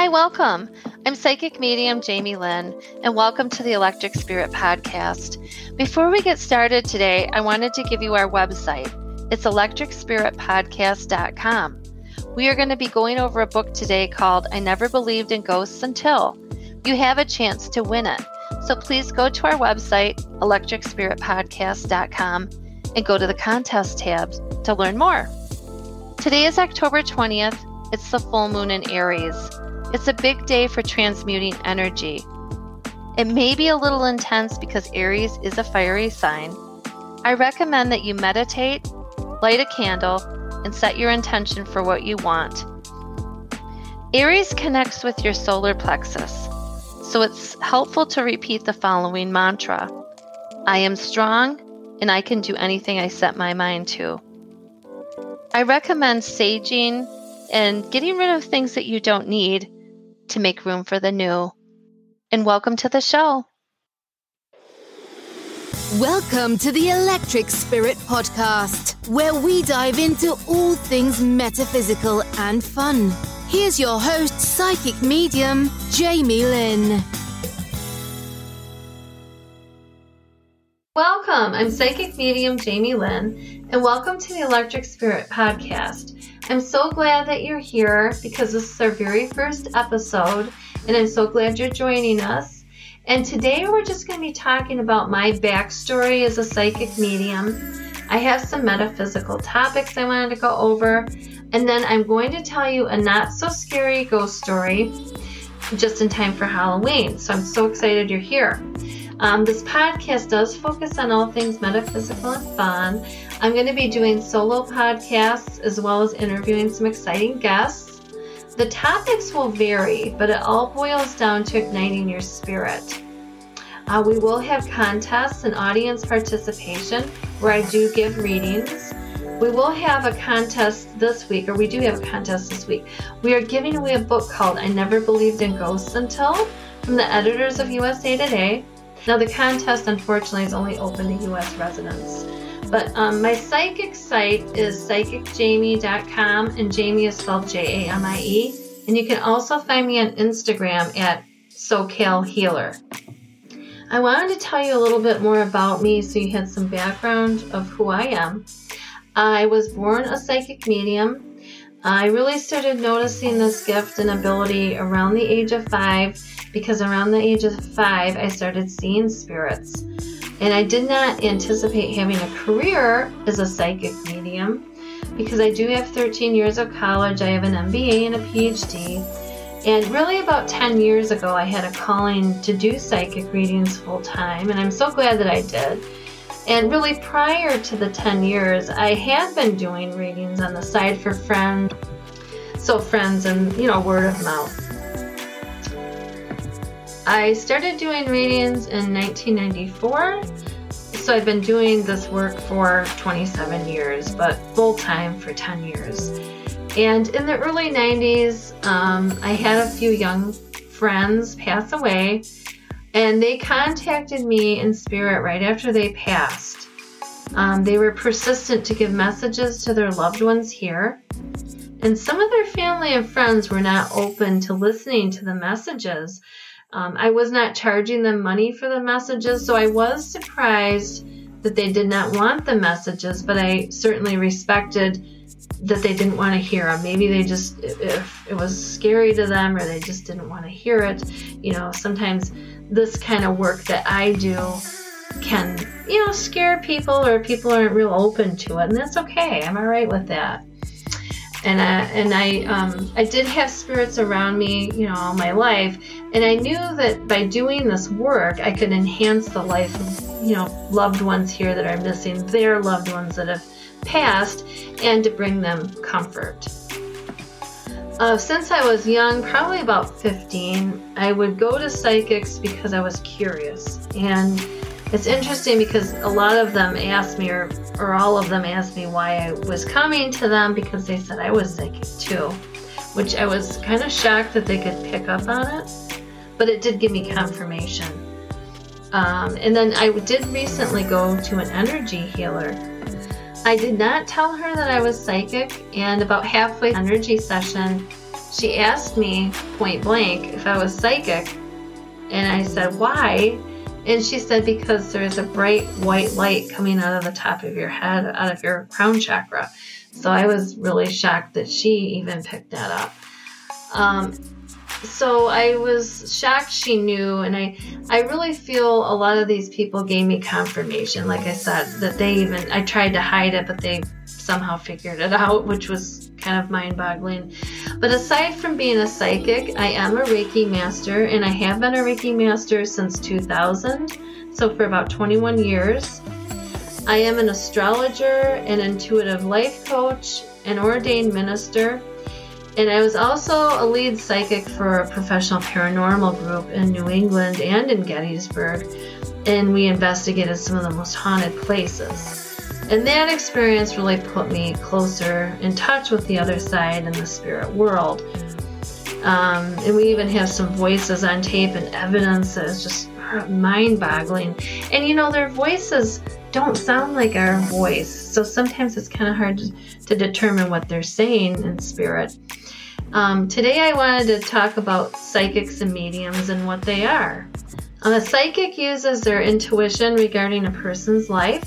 Hi, welcome. I'm psychic medium Jamie Lynn, and welcome to the Electric Spirit Podcast. Before we get started today, I wanted to give you our website. It's electricspiritpodcast.com. We are going to be going over a book today called I Never Believed in Ghosts Until. You have a chance to win it. So please go to our website, electricspiritpodcast.com, and go to the contest tab to learn more. Today is October 20th. It's the full moon in Aries. It's a big day for transmuting energy. It may be a little intense because Aries is a fiery sign. I recommend that you meditate, light a candle, and set your intention for what you want. Aries connects with your solar plexus, so it's helpful to repeat the following mantra I am strong and I can do anything I set my mind to. I recommend saging and getting rid of things that you don't need to make room for the new. And welcome to the show. Welcome to the Electric Spirit Podcast, where we dive into all things metaphysical and fun. Here's your host, psychic medium, Jamie Lynn. Welcome. I'm psychic medium Jamie Lynn, and welcome to the Electric Spirit Podcast. I'm so glad that you're here because this is our very first episode, and I'm so glad you're joining us. And today we're just going to be talking about my backstory as a psychic medium. I have some metaphysical topics I wanted to go over, and then I'm going to tell you a not so scary ghost story just in time for Halloween. So I'm so excited you're here. Um, this podcast does focus on all things metaphysical and fun. I'm going to be doing solo podcasts as well as interviewing some exciting guests. The topics will vary, but it all boils down to igniting your spirit. Uh, we will have contests and audience participation where I do give readings. We will have a contest this week, or we do have a contest this week. We are giving away a book called I Never Believed in Ghosts Until from the editors of USA Today. Now, the contest unfortunately is only open to US residents. But um, my psychic site is psychicjamie.com, and Jamie is spelled J A M I E. And you can also find me on Instagram at SoCal Healer. I wanted to tell you a little bit more about me so you had some background of who I am. I was born a psychic medium. I really started noticing this gift and ability around the age of five because around the age of five, I started seeing spirits. And I did not anticipate having a career as a psychic medium because I do have 13 years of college, I have an MBA and a PhD. And really, about 10 years ago, I had a calling to do psychic readings full time, and I'm so glad that I did. And really, prior to the 10 years, I had been doing readings on the side for friends, so friends and, you know, word of mouth. I started doing readings in 1994. So I've been doing this work for 27 years, but full time for 10 years. And in the early 90s, um, I had a few young friends pass away, and they contacted me in spirit right after they passed. Um, they were persistent to give messages to their loved ones here. And some of their family and friends were not open to listening to the messages. Um, I was not charging them money for the messages, so I was surprised that they did not want the messages, but I certainly respected that they didn't want to hear them. Maybe they just, if it was scary to them or they just didn't want to hear it. You know, sometimes this kind of work that I do can, you know, scare people or people aren't real open to it, and that's okay. I'm all right with that and I, and I um, I did have spirits around me, you know, all my life, and I knew that by doing this work, I could enhance the life of you know loved ones here that are missing, their loved ones that have passed, and to bring them comfort. Uh, since I was young, probably about 15, I would go to psychics because I was curious and it's interesting because a lot of them asked me, or, or all of them asked me why I was coming to them because they said I was psychic too, which I was kind of shocked that they could pick up on it, but it did give me confirmation. Um, and then I did recently go to an energy healer. I did not tell her that I was psychic, and about halfway energy session, she asked me point blank if I was psychic. And I said, Why? And she said, Because there's a bright white light coming out of the top of your head, out of your crown chakra. So I was really shocked that she even picked that up. Um, so I was shocked she knew, and I, I really feel a lot of these people gave me confirmation. Like I said, that they even I tried to hide it, but they somehow figured it out, which was kind of mind boggling. But aside from being a psychic, I am a Reiki master, and I have been a Reiki master since 2000, so for about 21 years. I am an astrologer, an intuitive life coach, an ordained minister, and I was also a lead psychic for a professional paranormal group in New England and in Gettysburg, and we investigated some of the most haunted places. And that experience really put me closer in touch with the other side and the spirit world. Um, and we even have some voices on tape and evidence that is just mind boggling. And you know, their voices don't sound like our voice, so sometimes it's kind of hard to, to determine what they're saying in spirit. Um, today, I wanted to talk about psychics and mediums and what they are. Um, a psychic uses their intuition regarding a person's life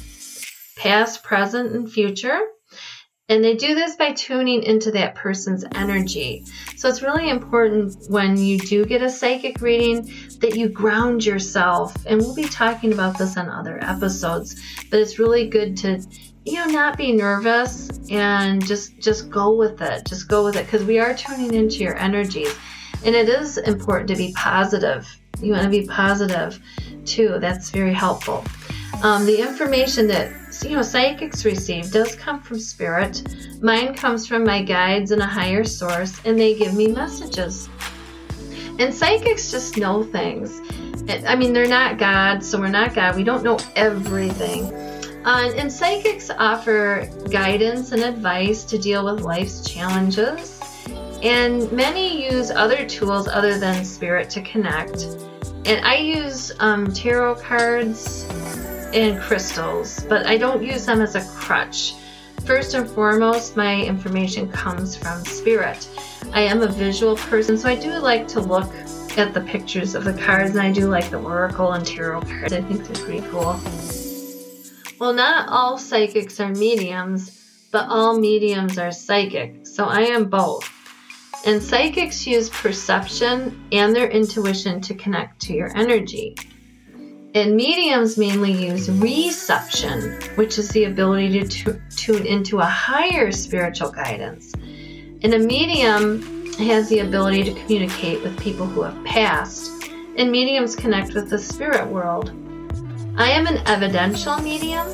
past, present, and future. And they do this by tuning into that person's energy. So it's really important when you do get a psychic reading that you ground yourself. And we'll be talking about this on other episodes, but it's really good to you know not be nervous and just just go with it. Just go with it because we are tuning into your energies. And it is important to be positive. You want to be positive too. That's very helpful. Um, the information that you know psychics receive does come from spirit. Mine comes from my guides and a higher source, and they give me messages. And psychics just know things. I mean, they're not God, so we're not God. We don't know everything. Uh, and psychics offer guidance and advice to deal with life's challenges. And many use other tools other than spirit to connect. And I use um, tarot cards and crystals, but I don't use them as a crutch. First and foremost, my information comes from spirit. I am a visual person, so I do like to look at the pictures of the cards, and I do like the oracle and tarot cards. I think they're pretty cool. Well, not all psychics are mediums, but all mediums are psychic, so I am both. And psychics use perception and their intuition to connect to your energy. And mediums mainly use reception, which is the ability to t- tune into a higher spiritual guidance. And a medium has the ability to communicate with people who have passed, and mediums connect with the spirit world. I am an evidential medium.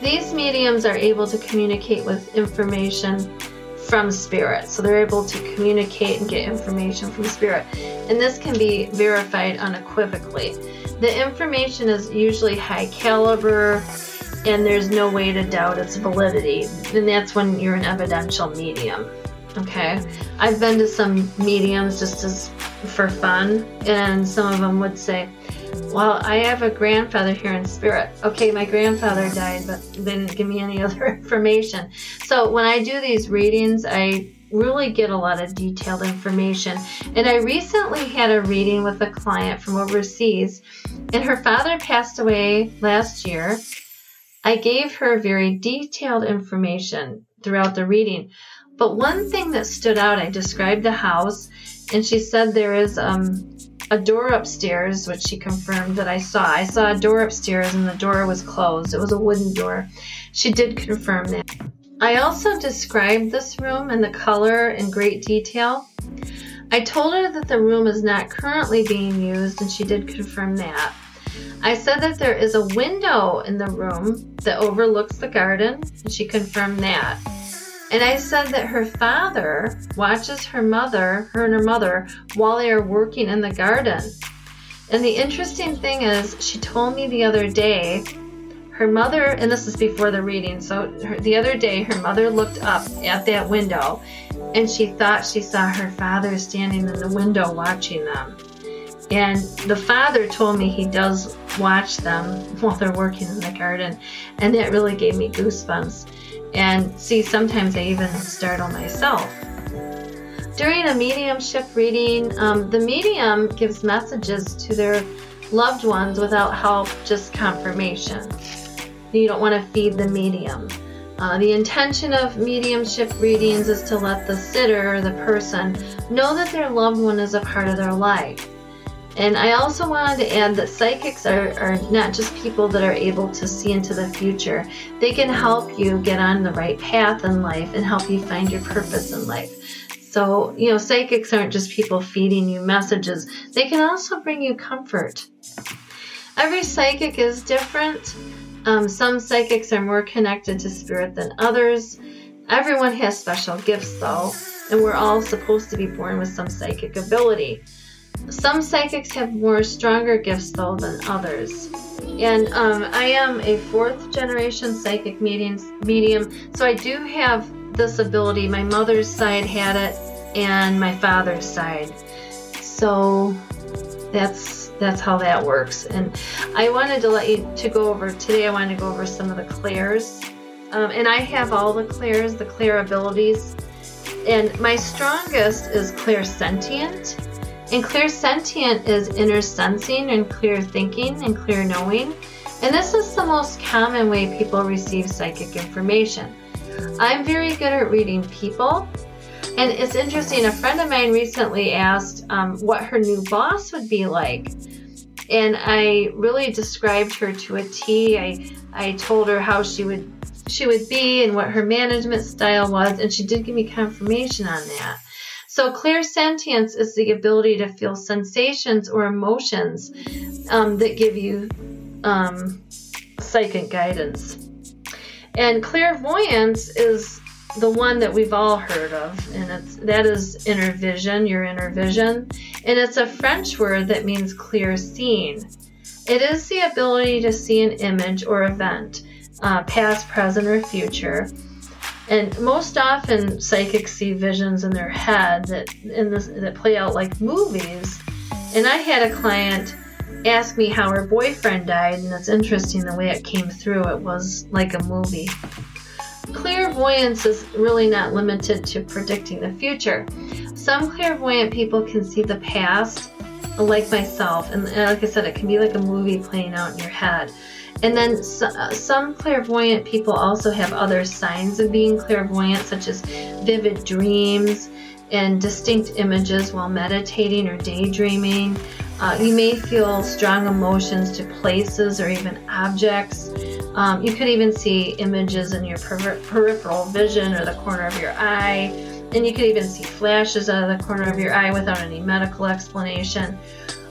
These mediums are able to communicate with information from spirit. So they're able to communicate and get information from spirit. And this can be verified unequivocally. The information is usually high caliber and there's no way to doubt its validity. And that's when you're an evidential medium. Okay. I've been to some mediums just as for fun, and some of them would say, well, I have a grandfather here in spirit. Okay, my grandfather died, but didn't give me any other information. So when I do these readings, I really get a lot of detailed information. And I recently had a reading with a client from overseas, and her father passed away last year. I gave her very detailed information throughout the reading. But one thing that stood out, I described the house, and she said there is um, a door upstairs, which she confirmed that I saw. I saw a door upstairs and the door was closed. It was a wooden door. She did confirm that. I also described this room and the color in great detail. I told her that the room is not currently being used, and she did confirm that. I said that there is a window in the room that overlooks the garden, and she confirmed that. And I said that her father watches her mother, her and her mother, while they are working in the garden. And the interesting thing is, she told me the other day, her mother, and this is before the reading, so her, the other day, her mother looked up at that window and she thought she saw her father standing in the window watching them. And the father told me he does watch them while they're working in the garden, and that really gave me goosebumps. And see, sometimes I even startle myself. During a mediumship reading, um, the medium gives messages to their loved ones without help, just confirmation. You don't want to feed the medium. Uh, the intention of mediumship readings is to let the sitter or the person know that their loved one is a part of their life. And I also wanted to add that psychics are, are not just people that are able to see into the future. They can help you get on the right path in life and help you find your purpose in life. So, you know, psychics aren't just people feeding you messages, they can also bring you comfort. Every psychic is different. Um, some psychics are more connected to spirit than others. Everyone has special gifts, though, and we're all supposed to be born with some psychic ability. Some psychics have more stronger gifts though than others. And um, I am a fourth generation psychic medium, medium, so I do have this ability. My mother's side had it, and my father's side. So that's that's how that works. And I wanted to let you to go over today. I wanted to go over some of the clairs, um, and I have all the clairs, the clair abilities. And my strongest is clairsentient and clairsentient is inner sensing and clear thinking and clear knowing. And this is the most common way people receive psychic information. I'm very good at reading people. And it's interesting, a friend of mine recently asked um, what her new boss would be like. And I really described her to a T. I, I told her how she would she would be and what her management style was, and she did give me confirmation on that. So, clairsentience is the ability to feel sensations or emotions um, that give you um, psychic guidance. And clairvoyance is the one that we've all heard of, and it's that is inner vision, your inner vision, and it's a French word that means clear seeing. It is the ability to see an image or event, uh, past, present, or future and most often, psychics see visions in their head that in this that play out like movies. And I had a client ask me how her boyfriend died, and it's interesting the way it came through. It was like a movie. Clairvoyance is really not limited to predicting the future. Some clairvoyant people can see the past, like myself, and like I said, it can be like a movie playing out in your head. And then some clairvoyant people also have other signs of being clairvoyant, such as vivid dreams and distinct images while meditating or daydreaming. Uh, you may feel strong emotions to places or even objects. Um, you could even see images in your per- peripheral vision or the corner of your eye. And you could even see flashes out of the corner of your eye without any medical explanation.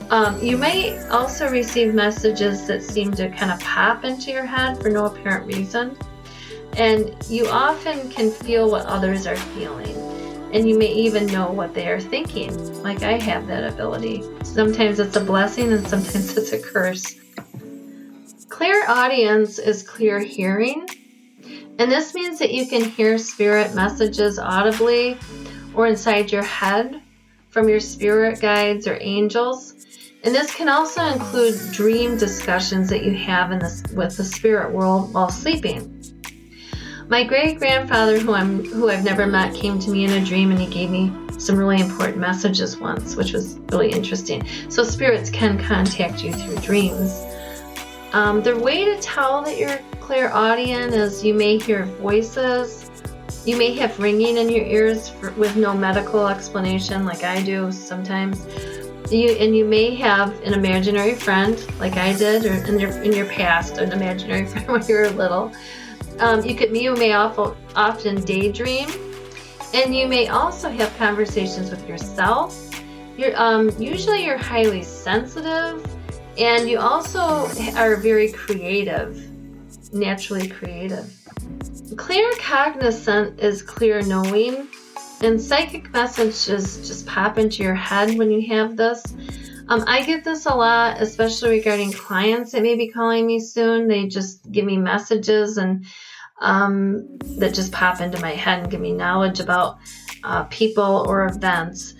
Um, you may also receive messages that seem to kind of pop into your head for no apparent reason. And you often can feel what others are feeling. And you may even know what they are thinking. Like I have that ability. Sometimes it's a blessing and sometimes it's a curse. Clairaudience is clear hearing. And this means that you can hear spirit messages audibly or inside your head from your spirit guides or angels. And this can also include dream discussions that you have in this with the spirit world while sleeping. My great grandfather, who I'm who I've never met, came to me in a dream and he gave me some really important messages once, which was really interesting. So spirits can contact you through dreams. Um, the way to tell that you're clairaudient is you may hear voices. You may have ringing in your ears for, with no medical explanation, like I do sometimes you and you may have an imaginary friend like I did, or in your in your past, an imaginary friend when you were little. Um, you could you may often daydream, and you may also have conversations with yourself. You're um, usually you're highly sensitive, and you also are very creative, naturally creative. Claircognizant is clear knowing and psychic messages just pop into your head when you have this. Um, I get this a lot, especially regarding clients that may be calling me soon. They just give me messages and um, that just pop into my head and give me knowledge about uh, people or events.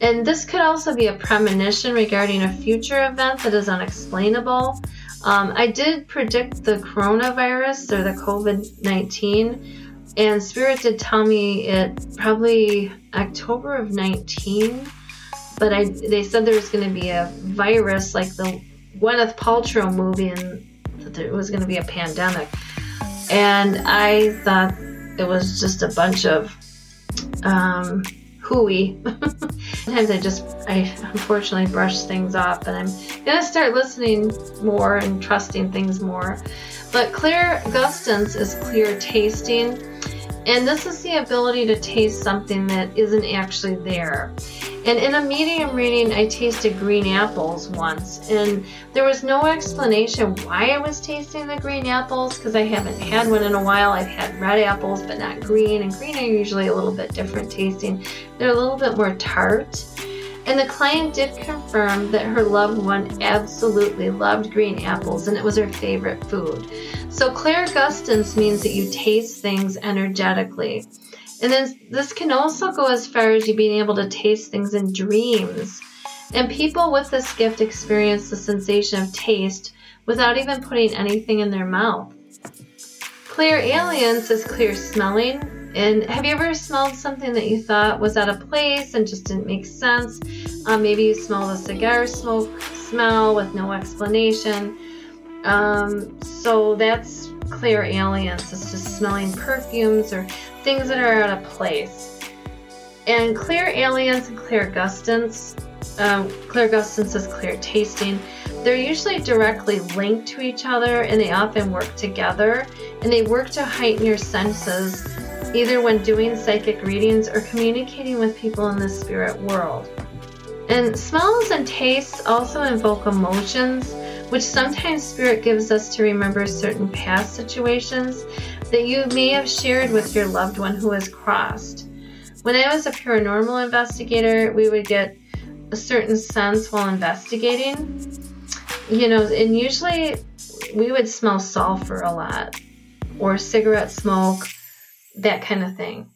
And this could also be a premonition regarding a future event that is unexplainable. Um, I did predict the coronavirus or the COVID 19 And Spirit did tell me it probably October of 19, but I they said there was going to be a virus like the Gwyneth Paltrow movie and that there was going to be a pandemic. And I thought it was just a bunch of um, hooey. Sometimes I just, I unfortunately brush things off, and I'm gonna start listening more and trusting things more. But clear gustance is clear tasting, and this is the ability to taste something that isn't actually there. And in a medium reading, I tasted green apples once, and there was no explanation why I was tasting the green apples because I haven't had one in a while. I've had red apples, but not green, and green are usually a little bit different tasting. They're a little bit more tart. And the client did confirm that her loved one absolutely loved green apples and it was her favorite food. So, clairgustance means that you taste things energetically. And then this can also go as far as you being able to taste things in dreams. And people with this gift experience the sensation of taste without even putting anything in their mouth. Clairalience is clear smelling. And have you ever smelled something that you thought was out of place and just didn't make sense? Um, maybe you smell a cigar smoke smell with no explanation. Um, so that's clairalience. It's just smelling perfumes or things that are out of place. And clairalience and clear clairgustance, um, clairgustance is clear tasting. They're usually directly linked to each other and they often work together and they work to heighten your senses either when doing psychic readings or communicating with people in the spirit world. And smells and tastes also invoke emotions, which sometimes spirit gives us to remember certain past situations that you may have shared with your loved one who has crossed. When I was a paranormal investigator, we would get a certain sense while investigating. You know, and usually we would smell sulfur a lot or cigarette smoke, that kind of thing.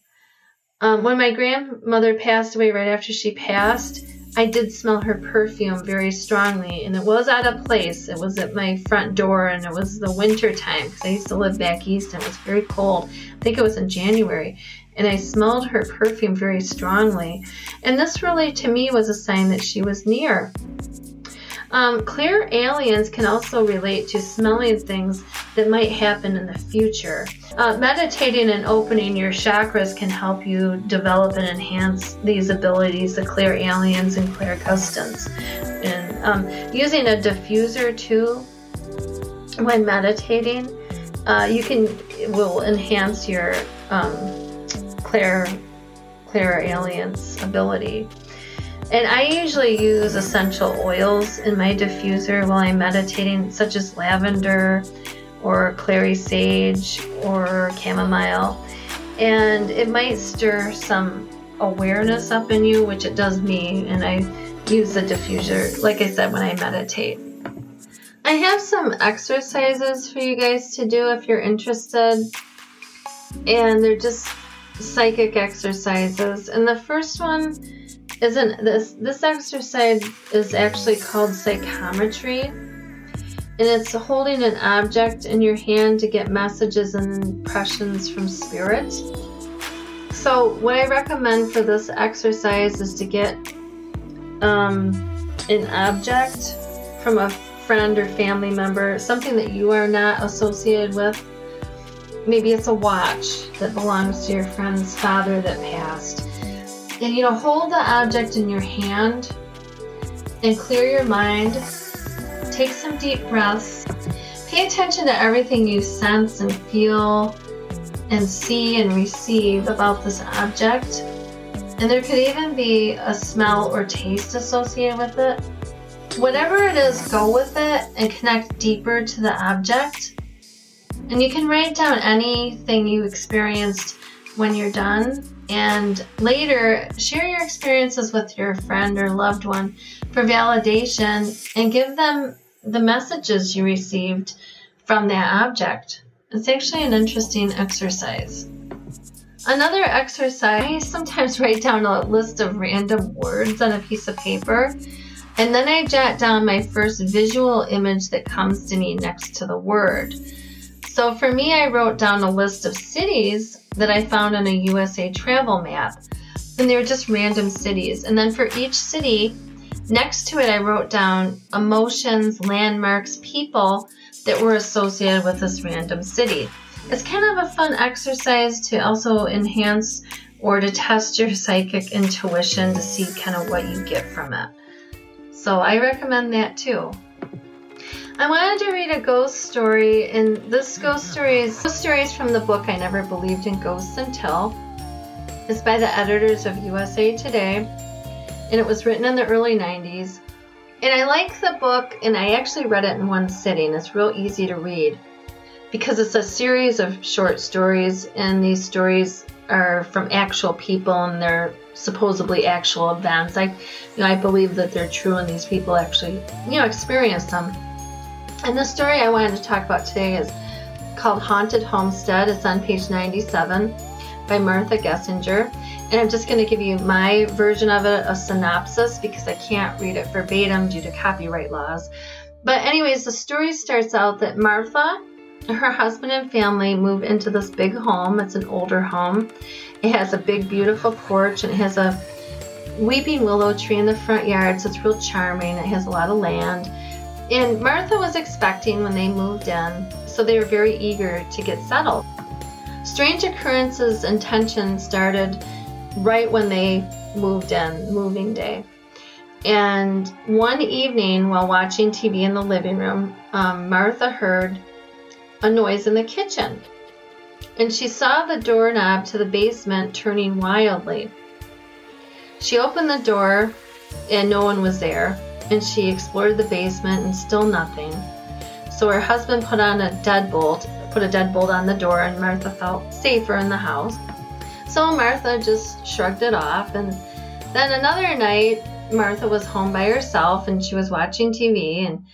Um, when my grandmother passed away right after she passed, I did smell her perfume very strongly, and it was out of place. It was at my front door, and it was the winter time because I used to live back east, and it was very cold. I think it was in January, and I smelled her perfume very strongly. And this really, to me, was a sign that she was near. Um, aliens can also relate to smelling things that might happen in the future. Uh, meditating and opening your chakras can help you develop and enhance these abilities, the clairalience and clairgustance. And um, using a diffuser too when meditating, uh, you can will enhance your um, clear aliens ability. And I usually use essential oils in my diffuser while I'm meditating, such as lavender or clary sage or chamomile. And it might stir some awareness up in you, which it does me. And I use the diffuser, like I said, when I meditate. I have some exercises for you guys to do if you're interested. And they're just psychic exercises. And the first one isn't this this exercise is actually called psychometry. And it's holding an object in your hand to get messages and impressions from spirit. So what i recommend for this exercise is to get um, an object from a friend or family member something that you are not associated with. Maybe it's a watch that belongs to your friend's father that passed and you know, hold the object in your hand and clear your mind. Take some deep breaths. Pay attention to everything you sense and feel and see and receive about this object. And there could even be a smell or taste associated with it. Whatever it is, go with it and connect deeper to the object. And you can write down anything you experienced when you're done and later, share your experiences with your friend or loved one for validation and give them the messages you received from that object. It's actually an interesting exercise. Another exercise, I sometimes write down a list of random words on a piece of paper, and then I jot down my first visual image that comes to me next to the word. So for me, I wrote down a list of cities that I found on a USA travel map. And they were just random cities. And then for each city, next to it, I wrote down emotions, landmarks, people that were associated with this random city. It's kind of a fun exercise to also enhance or to test your psychic intuition to see kind of what you get from it. So I recommend that too. I wanted to read a ghost story, and this ghost story is ghost stories from the book I Never Believed in Ghosts Until. It's by the editors of USA Today, and it was written in the early 90s. And I like the book, and I actually read it in one sitting. It's real easy to read because it's a series of short stories, and these stories are from actual people and they're supposedly actual events. I, you know, I believe that they're true, and these people actually, you know, experienced them. And the story I wanted to talk about today is called Haunted Homestead. It's on page 97 by Martha Gessinger. And I'm just going to give you my version of it, a synopsis, because I can't read it verbatim due to copyright laws. But, anyways, the story starts out that Martha, her husband, and family move into this big home. It's an older home. It has a big, beautiful porch, and it has a weeping willow tree in the front yard, so it's real charming. It has a lot of land. And Martha was expecting when they moved in, so they were very eager to get settled. Strange occurrences and tension started right when they moved in, moving day. And one evening, while watching TV in the living room, um, Martha heard a noise in the kitchen. And she saw the doorknob to the basement turning wildly. She opened the door, and no one was there. And she explored the basement, and still nothing. So her husband put on a deadbolt put a deadbolt on the door, and Martha felt safer in the house. So Martha just shrugged it off. And then another night, Martha was home by herself and she was watching TV and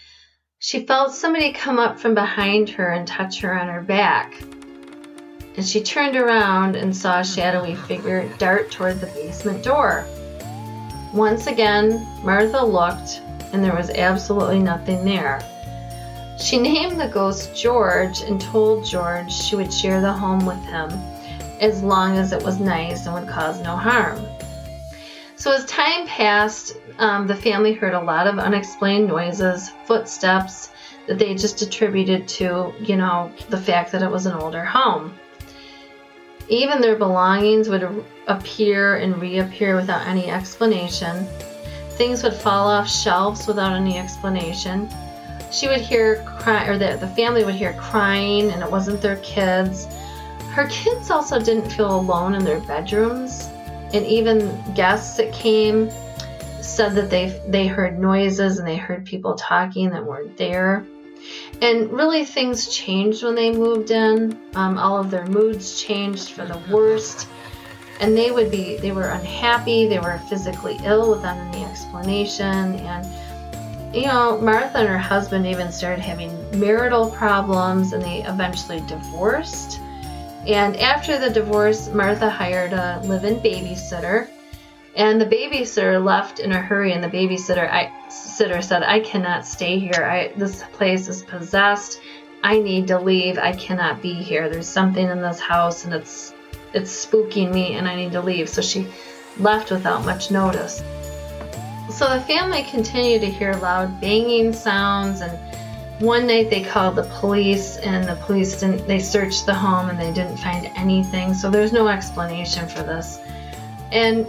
she felt somebody come up from behind her and touch her on her back. And she turned around and saw a shadowy figure dart toward the basement door. Once again, Martha looked and there was absolutely nothing there. She named the ghost George and told George she would share the home with him as long as it was nice and would cause no harm. So, as time passed, um, the family heard a lot of unexplained noises, footsteps that they just attributed to, you know, the fact that it was an older home. Even their belongings would appear and reappear without any explanation. Things would fall off shelves without any explanation she would hear cry, or the, the family would hear crying, and it wasn't their kids. Her kids also didn't feel alone in their bedrooms, and even guests that came said that they they heard noises and they heard people talking that weren't there. And really, things changed when they moved in. Um, all of their moods changed for the worst, and they would be they were unhappy. They were physically ill without any explanation, and you know, Martha and her husband even started having marital problems and they eventually divorced. And after the divorce, Martha hired a live in babysitter. And the babysitter left in a hurry, and the babysitter I, sitter said, I cannot stay here. I, this place is possessed. I need to leave. I cannot be here. There's something in this house and it's it's spooking me and I need to leave. So she left without much notice. So the family continued to hear loud banging sounds and one night they called the police and the police didn't they searched the home and they didn't find anything so there's no explanation for this and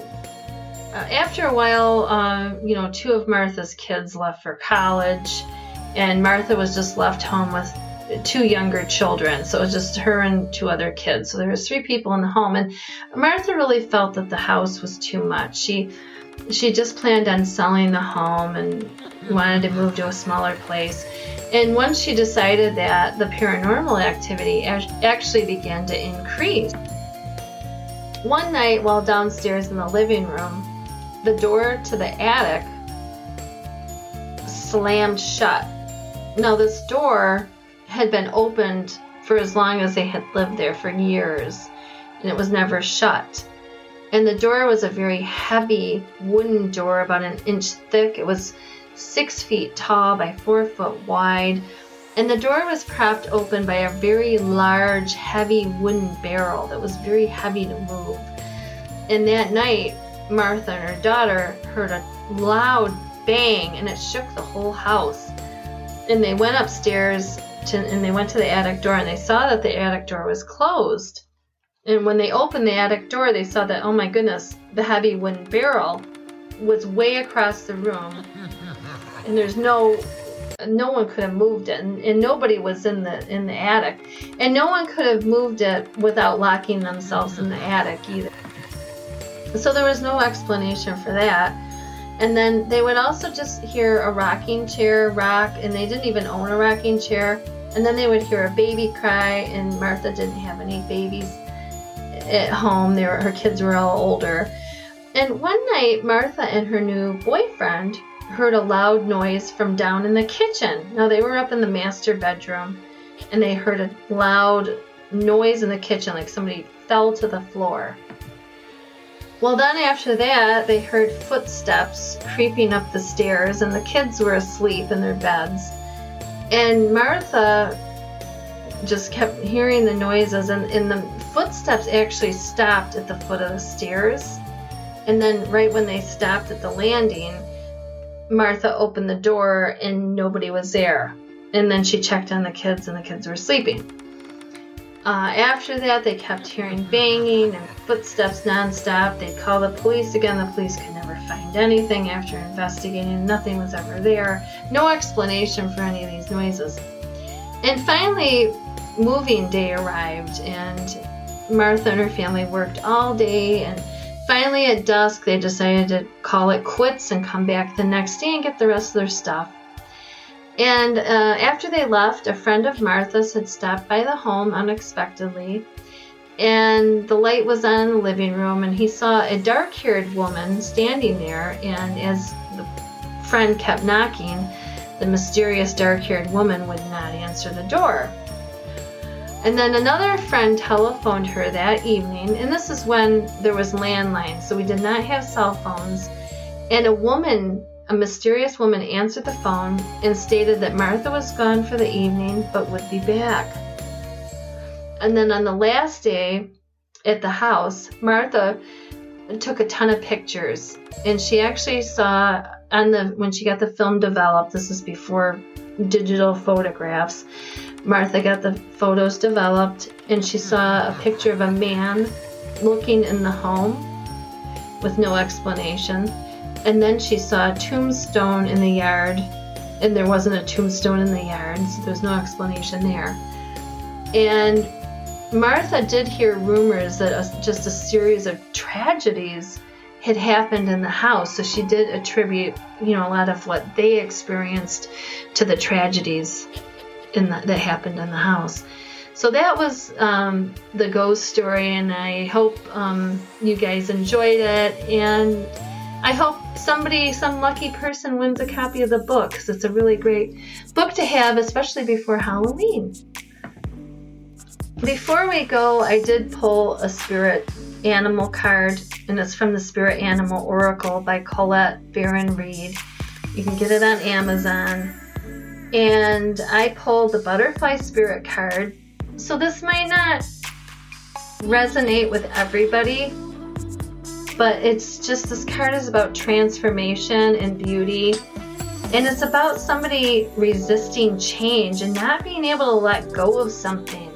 uh, after a while uh, you know two of martha's kids left for college and martha was just left home with two younger children so it was just her and two other kids so there was three people in the home and martha really felt that the house was too much she she just planned on selling the home and wanted to move to a smaller place. And once she decided that, the paranormal activity actually began to increase. One night while downstairs in the living room, the door to the attic slammed shut. Now, this door had been opened for as long as they had lived there for years, and it was never shut and the door was a very heavy wooden door, about an inch thick. It was six feet tall by four foot wide. And the door was propped open by a very large, heavy wooden barrel that was very heavy to move. And that night, Martha and her daughter heard a loud bang and it shook the whole house. And they went upstairs to, and they went to the attic door and they saw that the attic door was closed. And when they opened the attic door, they saw that, oh my goodness, the heavy wooden barrel was way across the room. And there's no no one could have moved it. And, and, nobody was in the in the attic. And no one could have moved it without locking themselves in the attic either. So there was no explanation for that. And then they would also just hear a rocking chair rock and they didn't even own a rocking chair and then they would hear a baby cry and martha didn't have any babies at home they were, her kids were all older and one night martha and her new boyfriend heard a loud noise from down in the kitchen. Now they were up in the master bedroom and they heard a loud noise in the kitchen like somebody fell to the floor. Well, then after that, they heard footsteps creeping up the stairs, and the kids were asleep in their beds. And Martha just kept hearing the noises, and, and the footsteps actually stopped at the foot of the stairs. And then, right when they stopped at the landing, Martha opened the door and nobody was there. And then she checked on the kids and the kids were sleeping. Uh, after that, they kept hearing banging and footsteps nonstop. They'd call the police again. The police could never find anything after investigating. Nothing was ever there. No explanation for any of these noises. And finally, moving day arrived, and Martha and her family worked all day and Finally, at dusk, they decided to call it quits and come back the next day and get the rest of their stuff. And uh, after they left, a friend of Martha's had stopped by the home unexpectedly, and the light was on in the living room, and he saw a dark haired woman standing there. And as the friend kept knocking, the mysterious dark haired woman would not answer the door. And then another friend telephoned her that evening, and this is when there was landlines, so we did not have cell phones. And a woman, a mysterious woman, answered the phone and stated that Martha was gone for the evening but would be back. And then on the last day at the house, Martha took a ton of pictures, and she actually saw on the when she got the film developed. This is before digital photographs Martha got the photos developed and she saw a picture of a man looking in the home with no explanation. And then she saw a tombstone in the yard, and there wasn't a tombstone in the yard, so there's no explanation there. And Martha did hear rumors that a, just a series of tragedies had happened in the house, so she did attribute, you know, a lot of what they experienced to the tragedies in the, that happened in the house. So that was um, the ghost story, and I hope um, you guys enjoyed it. And I hope somebody, some lucky person, wins a copy of the book because it's a really great book to have, especially before Halloween. Before we go, I did pull a spirit animal card, and it's from the Spirit Animal Oracle by Colette Baron Reid. You can get it on Amazon and I pulled the butterfly spirit card. So this might not resonate with everybody, but it's just this card is about transformation and beauty. And it's about somebody resisting change and not being able to let go of something.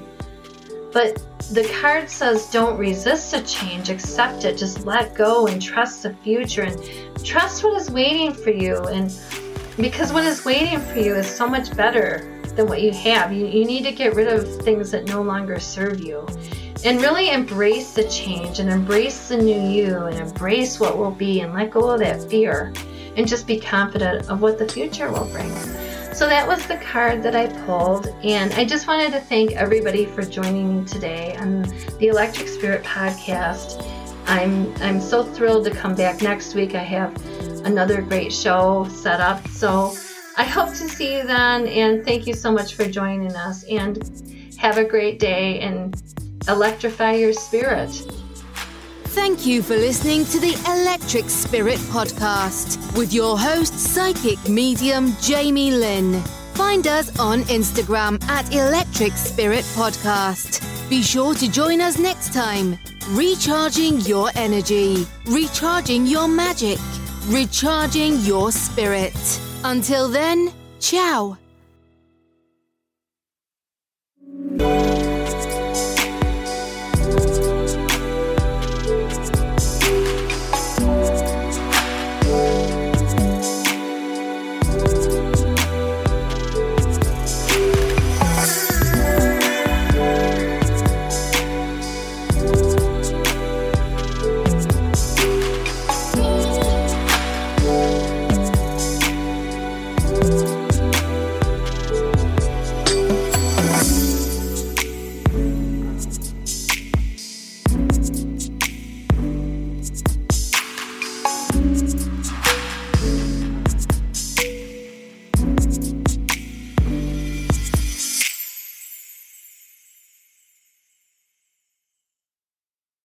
But the card says don't resist a change, accept it, just let go and trust the future and trust what is waiting for you and because what is waiting for you is so much better than what you have. You, you need to get rid of things that no longer serve you and really embrace the change and embrace the new you and embrace what will be and let go of that fear and just be confident of what the future will bring. So that was the card that I pulled, and I just wanted to thank everybody for joining me today on the Electric Spirit podcast. I'm I'm so thrilled to come back next week. I have another great show set up. So I hope to see you then and thank you so much for joining us and have a great day and electrify your spirit. Thank you for listening to the Electric Spirit Podcast with your host, psychic medium Jamie Lynn. find us on Instagram at Electric Spirit Podcast. Be sure to join us next time. Recharging your energy, recharging your magic, recharging your spirit. Until then, ciao.